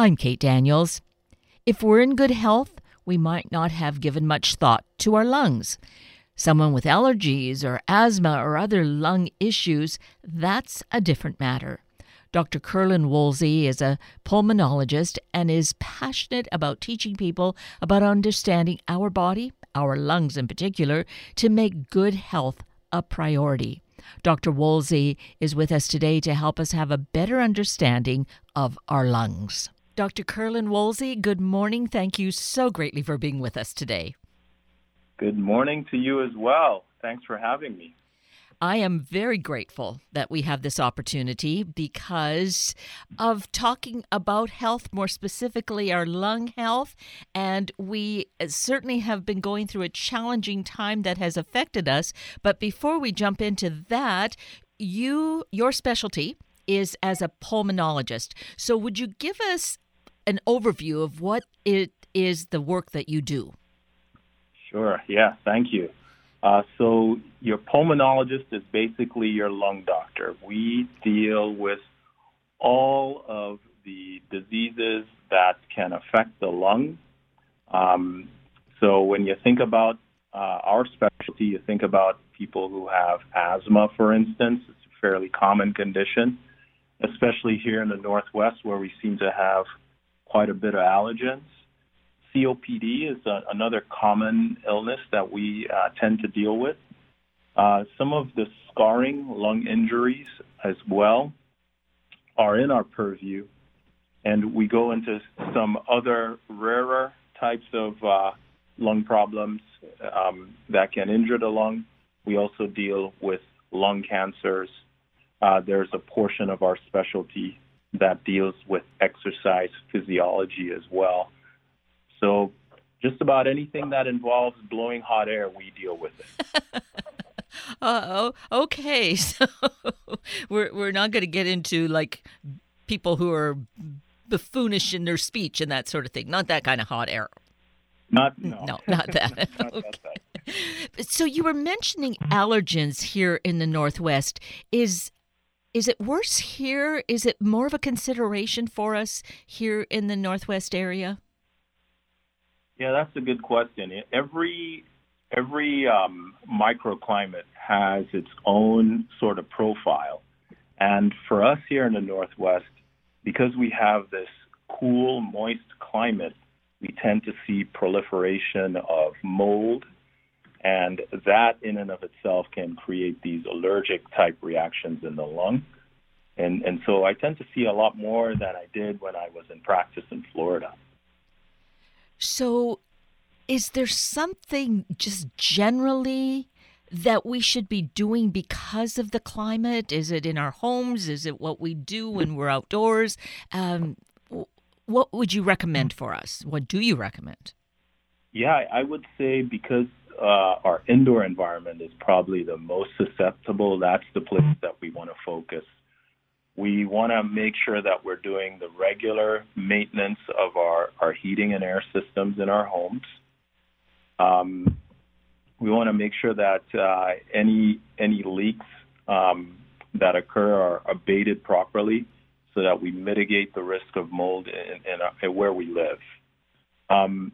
I'm Kate Daniels. If we're in good health, we might not have given much thought to our lungs. Someone with allergies or asthma or other lung issues, that's a different matter. Dr. Kerlan Wolsey is a pulmonologist and is passionate about teaching people about understanding our body, our lungs in particular, to make good health a priority. Dr. Wolsey is with us today to help us have a better understanding of our lungs. Dr. Kerlan Wolsey, good morning. Thank you so greatly for being with us today. Good morning to you as well. Thanks for having me. I am very grateful that we have this opportunity because of talking about health, more specifically our lung health. And we certainly have been going through a challenging time that has affected us. But before we jump into that, you, your specialty is as a pulmonologist. So would you give us an overview of what it is the work that you do? Sure. Yeah. Thank you. Uh, so your pulmonologist is basically your lung doctor. We deal with all of the diseases that can affect the lung. Um, so when you think about uh, our specialty, you think about people who have asthma, for instance. It's a fairly common condition, especially here in the Northwest where we seem to have quite a bit of allergens. COPD is a, another common illness that we uh, tend to deal with. Uh, some of the scarring lung injuries as well are in our purview, and we go into some other rarer types of uh, lung problems um, that can injure the lung. We also deal with lung cancers. Uh, there's a portion of our specialty that deals with exercise physiology as well. So just about anything that involves blowing hot air, we deal with it. uh, oh, okay. So we're we're not going to get into like people who are buffoonish in their speech and that sort of thing. Not that kind of hot air. Not no, no not that. not okay. That. So you were mentioning allergens here in the Northwest. Is is it worse here? Is it more of a consideration for us here in the Northwest area? Yeah, that's a good question. Every every um, microclimate has its own sort of profile, and for us here in the Northwest, because we have this cool, moist climate, we tend to see proliferation of mold, and that in and of itself can create these allergic type reactions in the lung. And, and so I tend to see a lot more than I did when I was in practice in Florida. So, is there something just generally that we should be doing because of the climate? Is it in our homes? Is it what we do when we're outdoors? Um, what would you recommend for us? What do you recommend? Yeah, I would say because uh, our indoor environment is probably the most susceptible, that's the place that we want to focus we want to make sure that we're doing the regular maintenance of our, our heating and air systems in our homes. Um, we want to make sure that uh, any any leaks um, that occur are abated properly, so that we mitigate the risk of mold in, in, uh, in where we live. Um,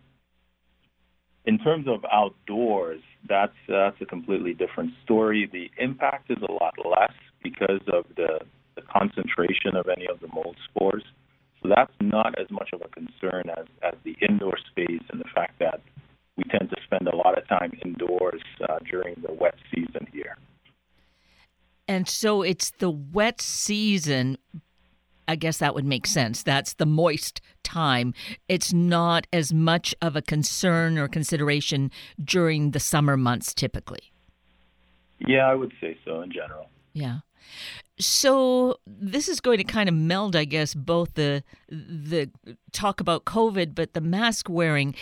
in terms of outdoors, that's that's a completely different story. The impact is a lot less because of the the concentration of any of the mold spores. So that's not as much of a concern as, as the indoor space and the fact that we tend to spend a lot of time indoors uh, during the wet season here. And so it's the wet season. I guess that would make sense. That's the moist time. It's not as much of a concern or consideration during the summer months typically. Yeah, I would say so in general. Yeah. So this is going to kind of meld, I guess, both the the talk about COVID, but the mask wearing.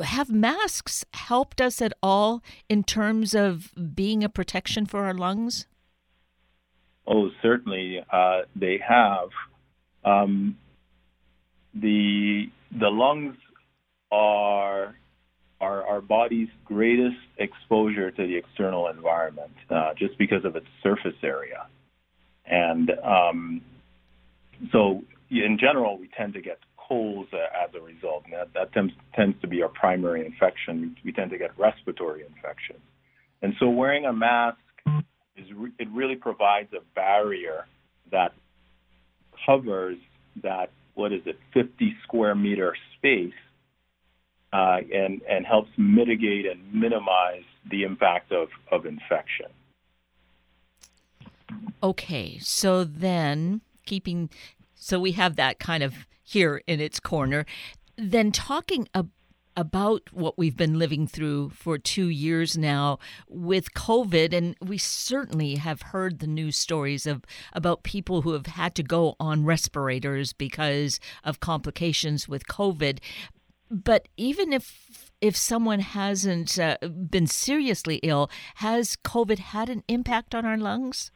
Have masks helped us at all in terms of being a protection for our lungs? Oh, certainly uh, they have. Um, the the lungs are are our body's greatest exposure to the external environment, uh, just because of its surface area. And um, so in general, we tend to get colds as a result, and that, that tends, tends to be our primary infection. We tend to get respiratory infections. And so wearing a mask is re- it really provides a barrier that covers that what is it 50 square meter space uh, and and helps mitigate and minimize the impact of, of infection. Okay, so then keeping so we have that kind of here in its corner. Then talking about about what we've been living through for two years now with COVID, and we certainly have heard the news stories of about people who have had to go on respirators because of complications with COVID. But even if if someone hasn't uh, been seriously ill, has COVID had an impact on our lungs?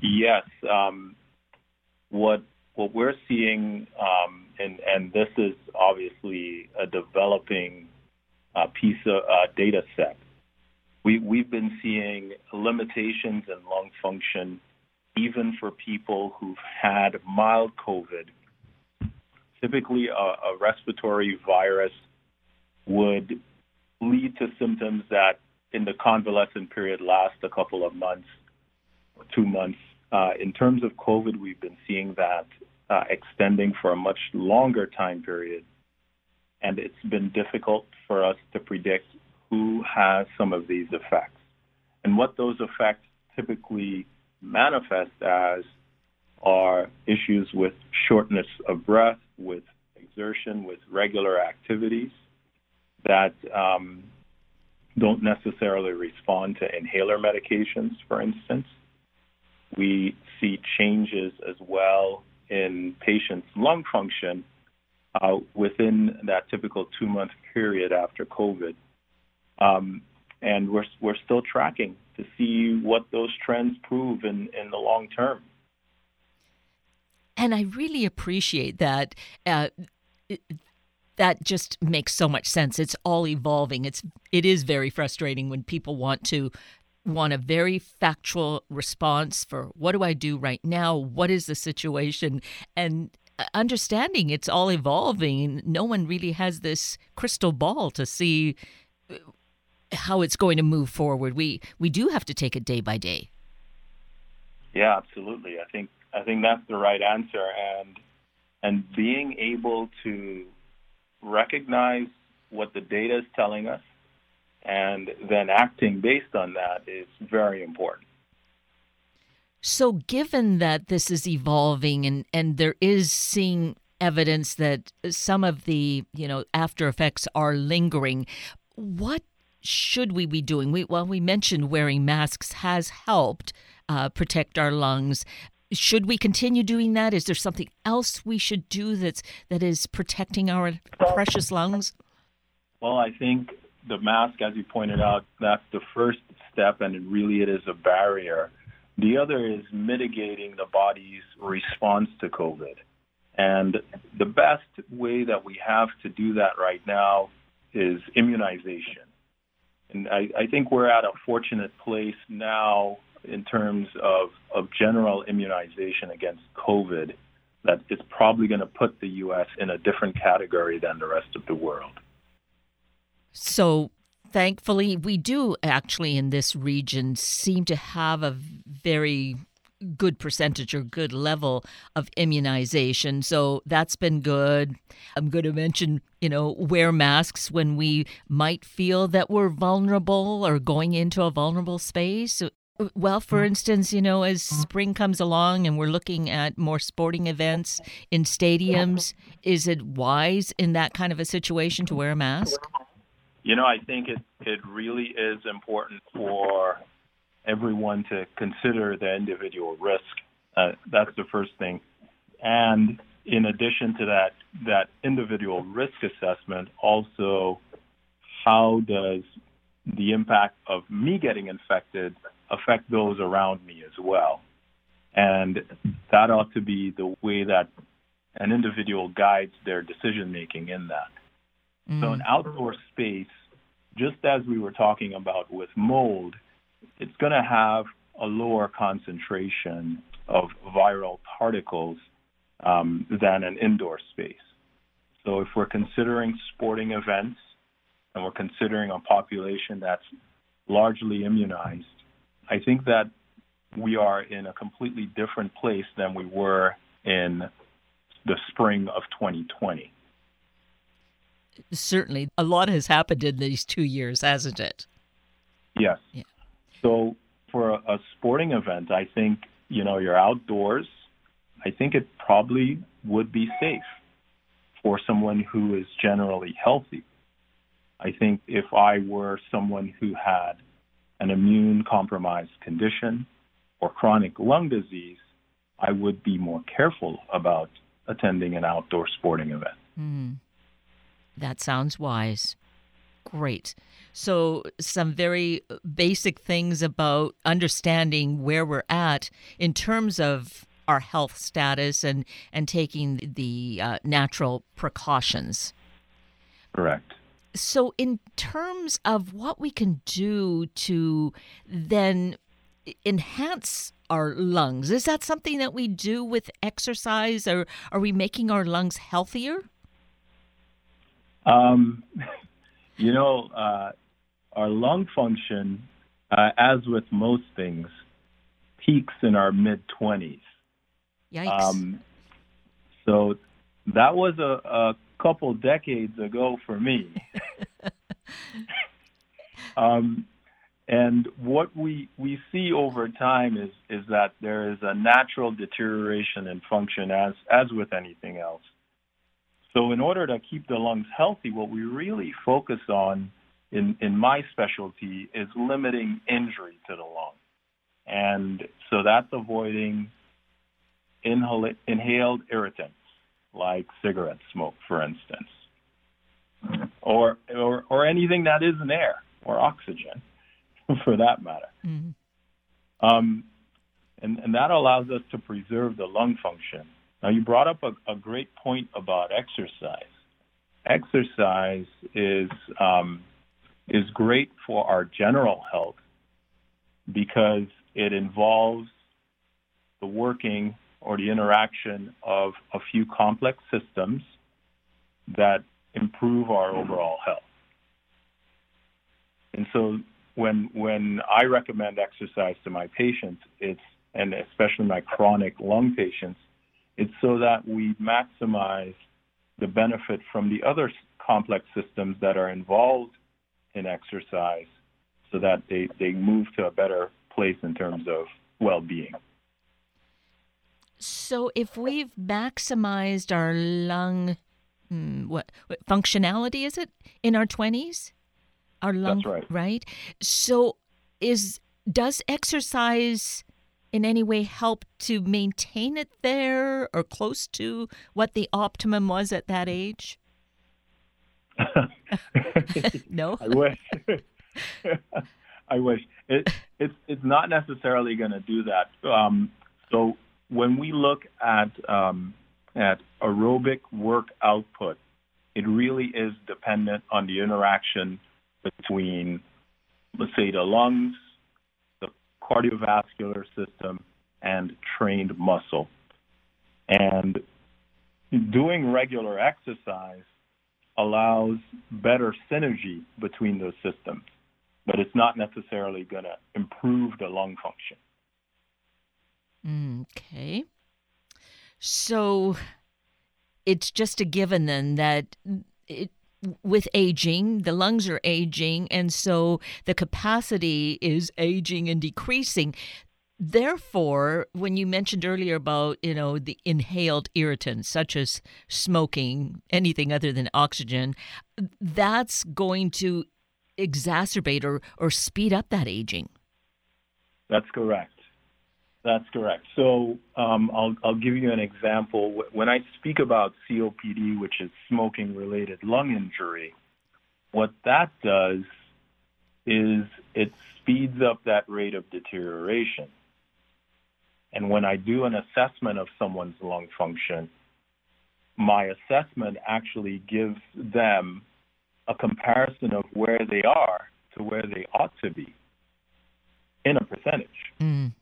Yes. Um, what what we're seeing, um, and and this is obviously a developing uh, piece of uh, data set. We we've been seeing limitations in lung function, even for people who've had mild COVID. Typically, a, a respiratory virus would lead to symptoms that, in the convalescent period, last a couple of months or two months in terms of COVID, we've been seeing that uh, extending for a much longer time period, and it's been difficult for us to predict who has some of these effects. And what those effects typically manifest as are issues with shortness of breath, with exertion, with regular activities that um, don't necessarily respond to inhaler medications, for instance. We see changes as well in patients' lung function uh, within that typical two month period after COVID. Um, and we're, we're still tracking to see what those trends prove in, in the long term. And I really appreciate that. Uh, that just makes so much sense. It's all evolving. It's it is very frustrating when people want to want a very factual response for what do I do right now? What is the situation? And uh, understanding it's all evolving. No one really has this crystal ball to see uh, how it's going to move forward. We we do have to take it day by day. Yeah, absolutely. I think I think that's the right answer and and being able to recognize what the data is telling us and then acting based on that is very important. So, given that this is evolving and, and there is seeing evidence that some of the you know after effects are lingering, what should we be doing? We, well, we mentioned wearing masks has helped uh, protect our lungs. Should we continue doing that? Is there something else we should do that's that is protecting our precious lungs? Well, I think the mask, as you pointed out, that's the first step, and it really it is a barrier. The other is mitigating the body's response to COVID. And the best way that we have to do that right now is immunization. And I, I think we're at a fortunate place now in terms of, of general immunization against COVID that is probably going to put the U.S. in a different category than the rest of the world. So thankfully, we do actually in this region seem to have a very good percentage or good level of immunization. So that's been good. I'm going to mention, you know, wear masks when we might feel that we're vulnerable or going into a vulnerable space. Well, for mm-hmm. instance, you know, as spring comes along and we're looking at more sporting events in stadiums, is it wise in that kind of a situation to wear a mask? You know, I think it, it really is important for everyone to consider the individual risk. Uh, that's the first thing. And in addition to that, that individual risk assessment, also how does the impact of me getting infected affect those around me as well? And that ought to be the way that an individual guides their decision making in that. Mm. So, an outdoor space, just as we were talking about with mold, it's going to have a lower concentration of viral particles um, than an indoor space. So if we're considering sporting events and we're considering a population that's largely immunized, I think that we are in a completely different place than we were in the spring of 2020. Certainly, a lot has happened in these two years, hasn't it? Yes. Yeah. So for a, a sporting event, I think you know you're outdoors. I think it probably would be safe for someone who is generally healthy. I think if I were someone who had an immune compromised condition or chronic lung disease, I would be more careful about attending an outdoor sporting event. Mm. That sounds wise. Great. So, some very basic things about understanding where we're at in terms of our health status and, and taking the uh, natural precautions. Correct. So, in terms of what we can do to then enhance our lungs, is that something that we do with exercise, or are we making our lungs healthier? Um, you know, uh, our lung function, uh, as with most things, peaks in our mid 20s. Yikes. Um, so that was a, a couple decades ago for me. um, and what we, we see over time is, is that there is a natural deterioration in function as, as with anything else. So, in order to keep the lungs healthy, what we really focus on in, in my specialty is limiting injury to the lung. And so that's avoiding inhal- inhaled irritants like cigarette smoke, for instance, or, or, or anything that isn't air or oxygen, for that matter. Mm-hmm. Um, and, and that allows us to preserve the lung function. Now, you brought up a, a great point about exercise. Exercise is um, is great for our general health because it involves the working or the interaction of a few complex systems that improve our overall health. And so when when I recommend exercise to my patients, it's and especially my chronic lung patients, it's so that we maximize the benefit from the other complex systems that are involved in exercise so that they, they move to a better place in terms of well being. So, if we've maximized our lung hmm, what, what, functionality is it in our 20s? Our lung, That's right. Right? So, is does exercise in any way help to maintain it there or close to what the optimum was at that age? no. I wish. I wish it, it's it's not necessarily going to do that. Um, so when we look at um, at aerobic work output, it really is dependent on the interaction between, let's say, the lungs, cardiovascular system, and trained muscle. And doing regular exercise allows better synergy between those systems, but it's not necessarily going to improve the lung function. Okay. So it's just a given then that it, with aging, the lungs are aging, and so the capacity is aging and decreasing. Therefore, when you mentioned earlier about, you know, the inhaled irritants such as smoking, anything other than oxygen, that's going to exacerbate or, or speed up that aging. That's correct. That's correct. So um, I'll, I'll give you an example. When I speak about COPD, which is smoking related lung injury, what that does is it speeds up that rate of deterioration. And when I do an assessment of someone's lung function, my assessment actually gives them a comparison of where they are to where they ought to be in a percentage. Mm.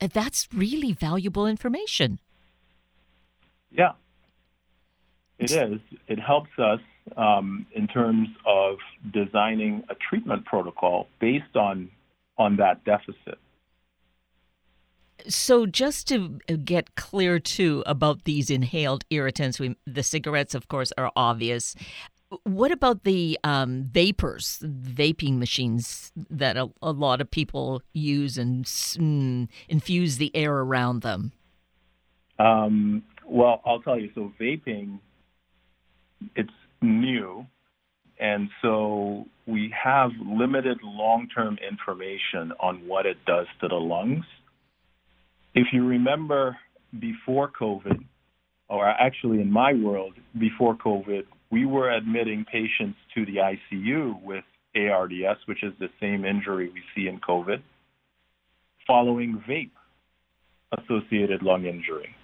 That's really valuable information. Yeah, it is. It helps us um, in terms of designing a treatment protocol based on on that deficit. So, just to get clear too about these inhaled irritants, we, the cigarettes, of course, are obvious. What about the um, vapors, vaping machines that a, a, lot of people use and mm, infuse the air around them? Um, well, I'll tell you. So, vaping, it's new, and so we have limited long-term information on what it does to the lungs. If you remember before COVID, or actually in my world, before COVID, we were admitting patients to the ICU with ARDS, which is the same injury we see in COVID, following vape associated lung injury.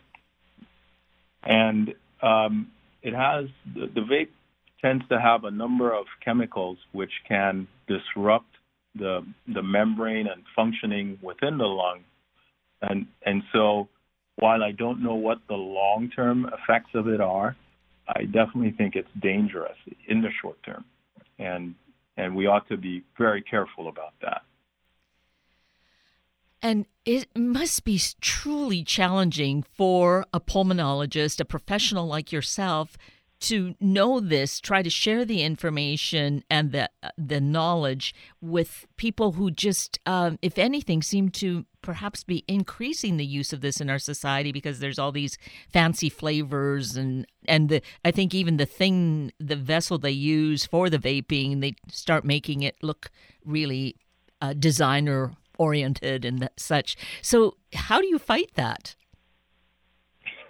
And um, it has the, the vape tends to have a number of chemicals which can disrupt the the membrane and functioning within the lung and and so while I don't know what the long term effects of it are, I definitely think it's dangerous in the short term, and and we ought to be very careful about that. And it must be truly challenging for a pulmonologist, a professional like yourself, to know this, try to share the information and the the knowledge with people who just, um, if anything, seem to perhaps be increasing the use of this in our society because there's all these fancy flavors and and the I think even the thing the vessel they use for the vaping they start making it look really uh, designer oriented and such. So how do you fight that?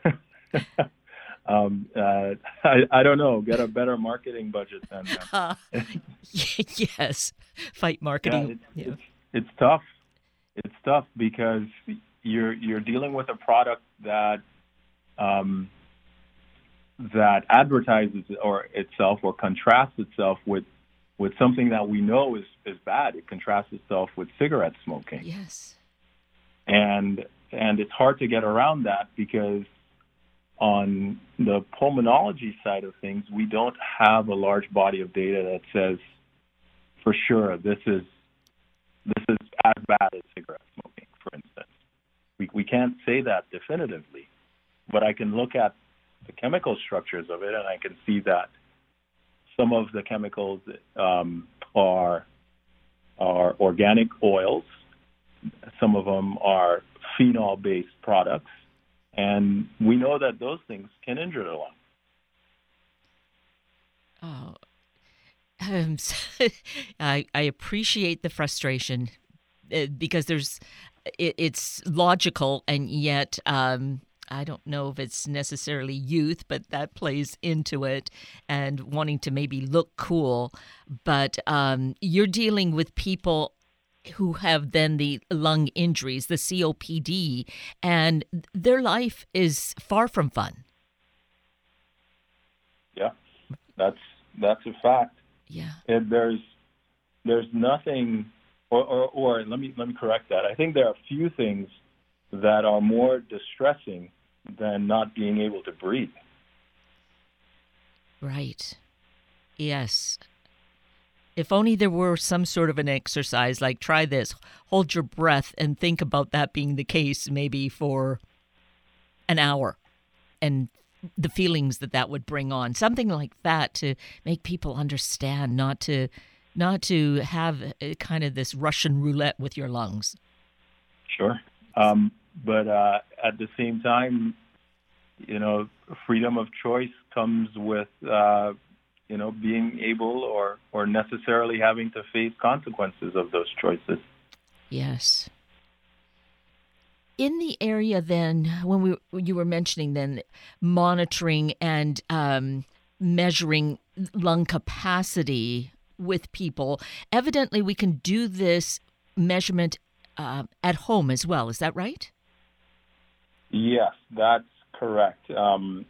um, uh, I, I don't know. Get a better marketing budget than uh, yes, fight marketing. Yeah, it's, yeah. It's, it's tough. It's tough because you're you're dealing with a product that um, that advertises or itself or contrasts itself with with something that we know is is bad. It contrasts itself with cigarette smoking. Yes. And and it's hard to get around that because on the pulmonology side of things, we don't have a large body of data that says for sure this is this is as bad as cigarette smoking, for instance. We we can't say that definitively, but I can look at the chemical structures of it and I can see that some of the chemicals um, are are organic oils. Some of them are phenol-based products and we know that those things can injure the lung. Oh, um, I, I appreciate the frustration uh, because there's it, it's logical and yet um, I don't know if it's necessarily youth, but that plays into it and wanting to maybe look cool. But um, you're dealing with people who have then the lung injuries, the COPD, and their life is far from fun. Yeah, that's that's a fact. Yeah, and there's there's nothing, or, or or let me let me correct that. I think there are few things that are more distressing than not being able to breathe. Right. Yes. If only there were some sort of an exercise like try this, hold your breath and think about that being the case maybe for an hour and the feelings that that would bring on. Something like that to make people understand, not to not to have kind of this Russian roulette with your lungs. Sure. Um, but uh, at the same time, you know, freedom of choice comes with uh, you know, being able or, or necessarily having to face consequences of those choices. Yes. In the area, then, when we you were mentioning then monitoring and um, measuring lung capacity with people, evidently we can do this measurement uh, at home as well. Is that right? Yes, that's correct. Um,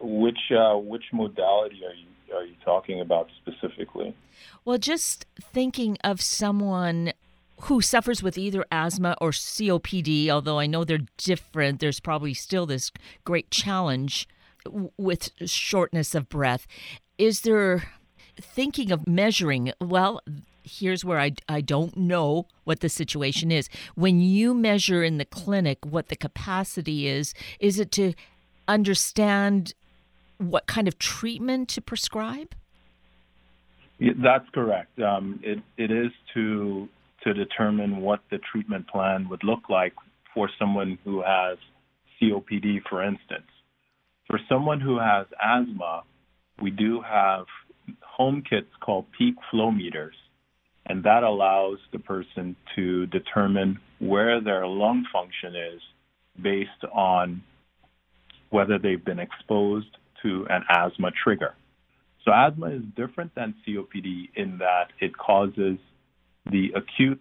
which uh, which modality are you are you talking about specifically? Well, just thinking of someone who suffers with either asthma or COPD, although I know they're different, there's probably still this great challenge with shortness of breath. Is there thinking of measuring? Well, here's where I, I don't know what the situation is. When you measure in the clinic what the capacity is, is it to understand what kind of treatment to prescribe? Yeah, that's correct. Um, it, it is to to determine what the treatment plan would look like for someone who has COPD, for instance. For someone who has asthma, we do have home kits called peak flow meters, and that allows the person to determine where their lung function is based on whether they've been exposed to an asthma trigger. So asthma is different than COPD in that it causes the acute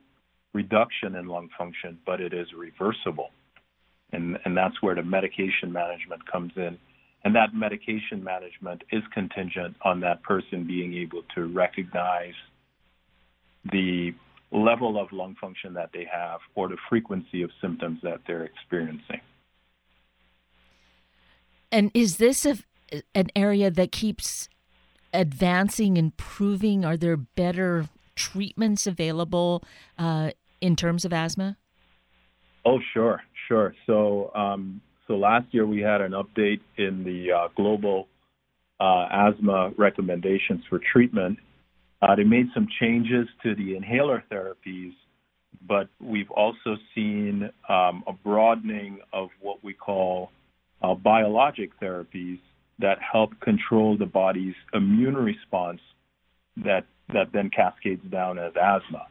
reduction in lung function, but it is reversible. And, and that's where the medication management comes in. And that medication management is contingent on that person being able to recognize the level of lung function that they have or the frequency of symptoms that they're experiencing. And is this a, an area that keeps advancing, and improving? Are there better treatments available uh, in terms of asthma? Oh, sure, sure. So, um, so last year we had an update in the uh, global uh, asthma recommendations for treatment. Uh, they made some changes to the inhaler therapies, but we've also seen um, a broadening of what we call uh, biologic therapies that help control the body's immune response that that then cascades down as asthma.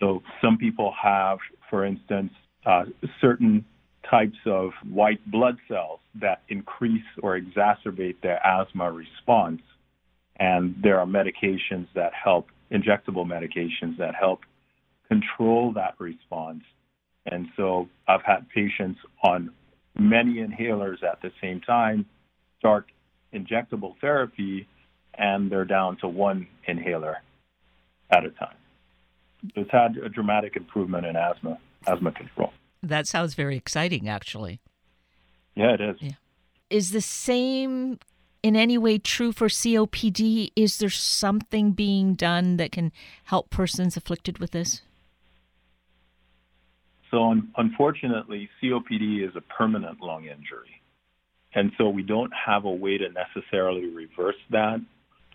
So some people have, for instance, uh, certain types of white blood cells that increase or exacerbate their asthma response. And there are medications that help, injectable medications that help control that response. And so I've had patients on many inhalers at the same time start injectable therapy and they're down to one inhaler at a time. So it's had a dramatic improvement in asthma asthma control. That sounds very exciting, actually. Yeah, it is. Yeah. Is the same in any way true for COPD? Is there something being done that can help persons afflicted with this? So, un- unfortunately, COPD is a permanent lung injury. And so we don't have a way to necessarily reverse that.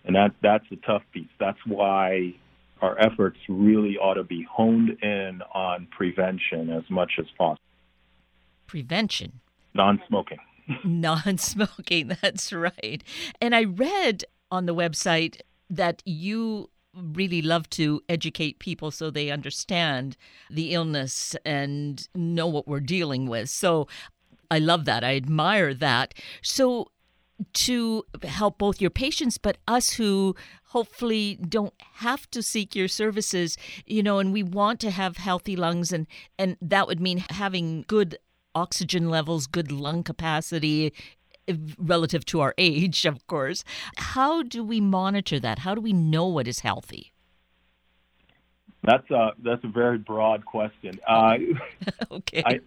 And that, that's a tough piece. That's why our efforts really ought to be honed in on prevention as much as possible. Prevention? Non smoking. non smoking, that's right. And I read on the website that you really love to educate people so they understand the illness and know what we're dealing with. So I love that. I admire that. So to help both your patients but us who hopefully don't have to seek your services you know and we want to have healthy lungs and and that would mean having good oxygen levels good lung capacity relative to our age of course how do we monitor that how do we know what is healthy that's a that's a very broad question. Uh, okay. I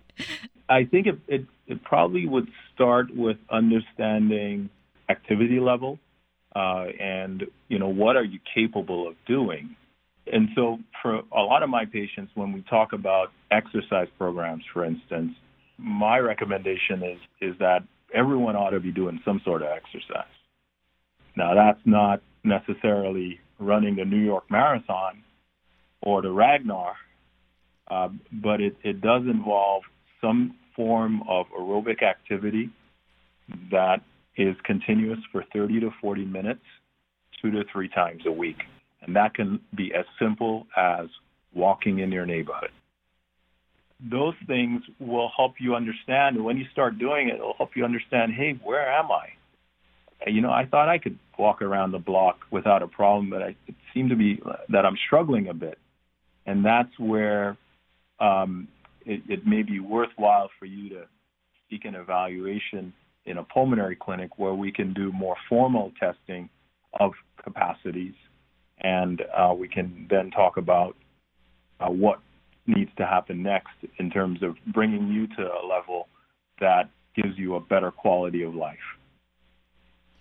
I think it, it it probably would start with understanding activity level uh, and you know what are you capable of doing. And so for a lot of my patients, when we talk about exercise programs, for instance, my recommendation is is that everyone ought to be doing some sort of exercise. Now that's not necessarily running the New York Marathon or the Ragnar, uh, but it, it does involve some form of aerobic activity that is continuous for 30 to 40 minutes, two to three times a week. And that can be as simple as walking in your neighborhood. Those things will help you understand. And when you start doing it, it'll help you understand hey, where am I? You know, I thought I could walk around the block without a problem, but I, it seemed to be that I'm struggling a bit and that's where um, it, it may be worthwhile for you to seek an evaluation in a pulmonary clinic where we can do more formal testing of capacities, and uh, we can then talk about uh, what needs to happen next in terms of bringing you to a level that gives you a better quality of life.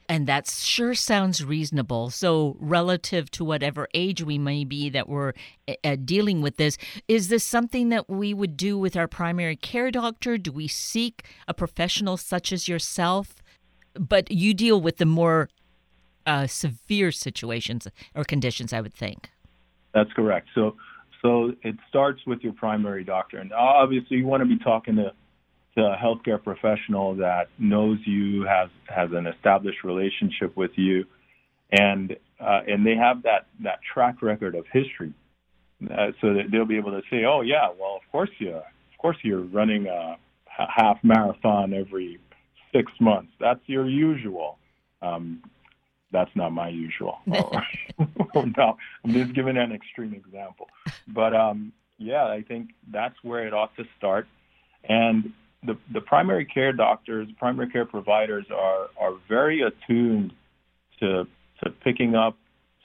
And that sure sounds reasonable. So, relative to whatever age we may be that we're uh, dealing with this, is this something that we would do with our primary care doctor? Do we seek a professional such as yourself? But you deal with the more uh, severe situations or conditions, I would think. That's correct. So, so it starts with your primary doctor, and obviously you want to be talking to a healthcare professional that knows you, has has an established relationship with you, and uh, and they have that that track record of history, uh, so that they'll be able to say, oh yeah, well of course you of course you're running a half marathon every six months. That's your usual. Um, that's not my usual. oh, no, I'm just giving an extreme example. But um, yeah, I think that's where it ought to start. And the, the primary care doctors, primary care providers are, are very attuned to, to picking up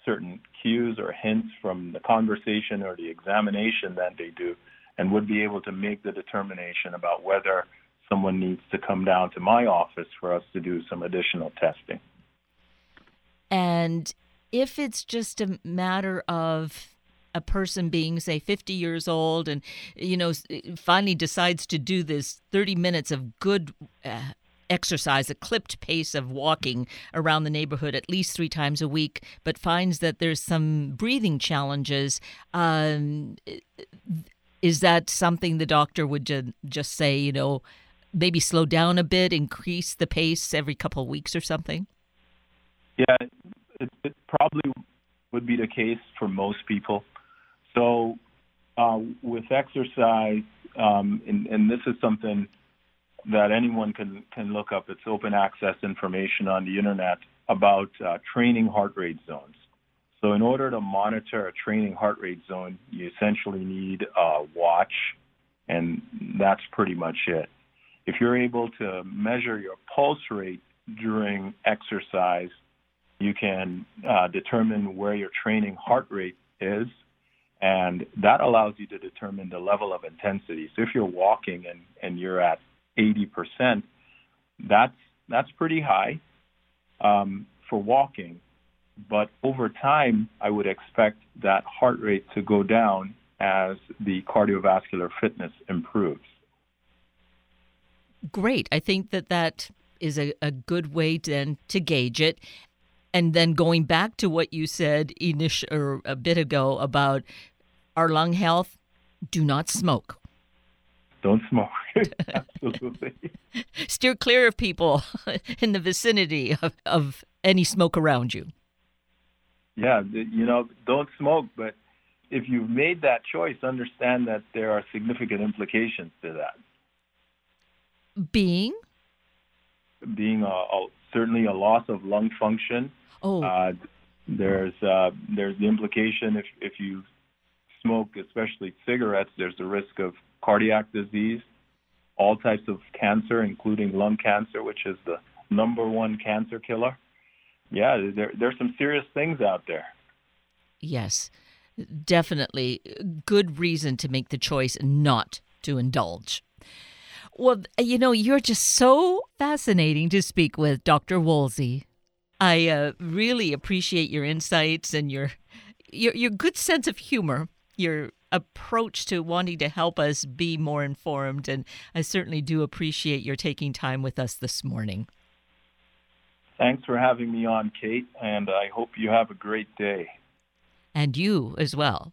certain cues or hints from the conversation or the examination that they do and would be able to make the determination about whether someone needs to come down to my office for us to do some additional testing. And if it's just a matter of a person being say 50 years old and you know finally decides to do this 30 minutes of good uh, exercise a clipped pace of walking around the neighborhood at least three times a week but finds that there's some breathing challenges um, is that something the doctor would ju- just say you know maybe slow down a bit increase the pace every couple of weeks or something? Yeah it, it probably would be the case for most people so uh, with exercise, um, and, and, this is something that anyone can, can look up. It's open access information on the internet about uh, training heart rate zones. So in order to monitor a training heart rate zone, you essentially need a watch, and that's pretty much it. If you're able to measure your pulse rate during exercise, you can uh, determine where your training heart rate is and that allows you to determine the level of intensity. So if you're walking and, and you're at 80%, that's, that's pretty high um, for walking. But over time, I would expect that heart rate to go down as the cardiovascular fitness improves. Great. I think that that is a, a good way to, then to gauge it. And then going back to what you said initial, or a bit ago about our lung health, do not smoke. Don't smoke. Absolutely. Steer clear of people in the vicinity of, of any smoke around you. Yeah, you know, don't smoke, but if you've made that choice, understand that there are significant implications to that. Being? Being a, a, certainly a loss of lung function. Oh. Uh, there's uh, there's the implication if if you smoke, especially cigarettes, there's a risk of cardiac disease, all types of cancer, including lung cancer, which is the number one cancer killer. Yeah, there, there's some serious things out there. Yes, definitely. Good reason to make the choice not to indulge. Well, you know, you're just so fascinating to speak with, Dr. Wolsey. I uh, really appreciate your insights and your, your your good sense of humor your approach to wanting to help us be more informed. And I certainly do appreciate your taking time with us this morning. Thanks for having me on, Kate, and I hope you have a great day. And you as well.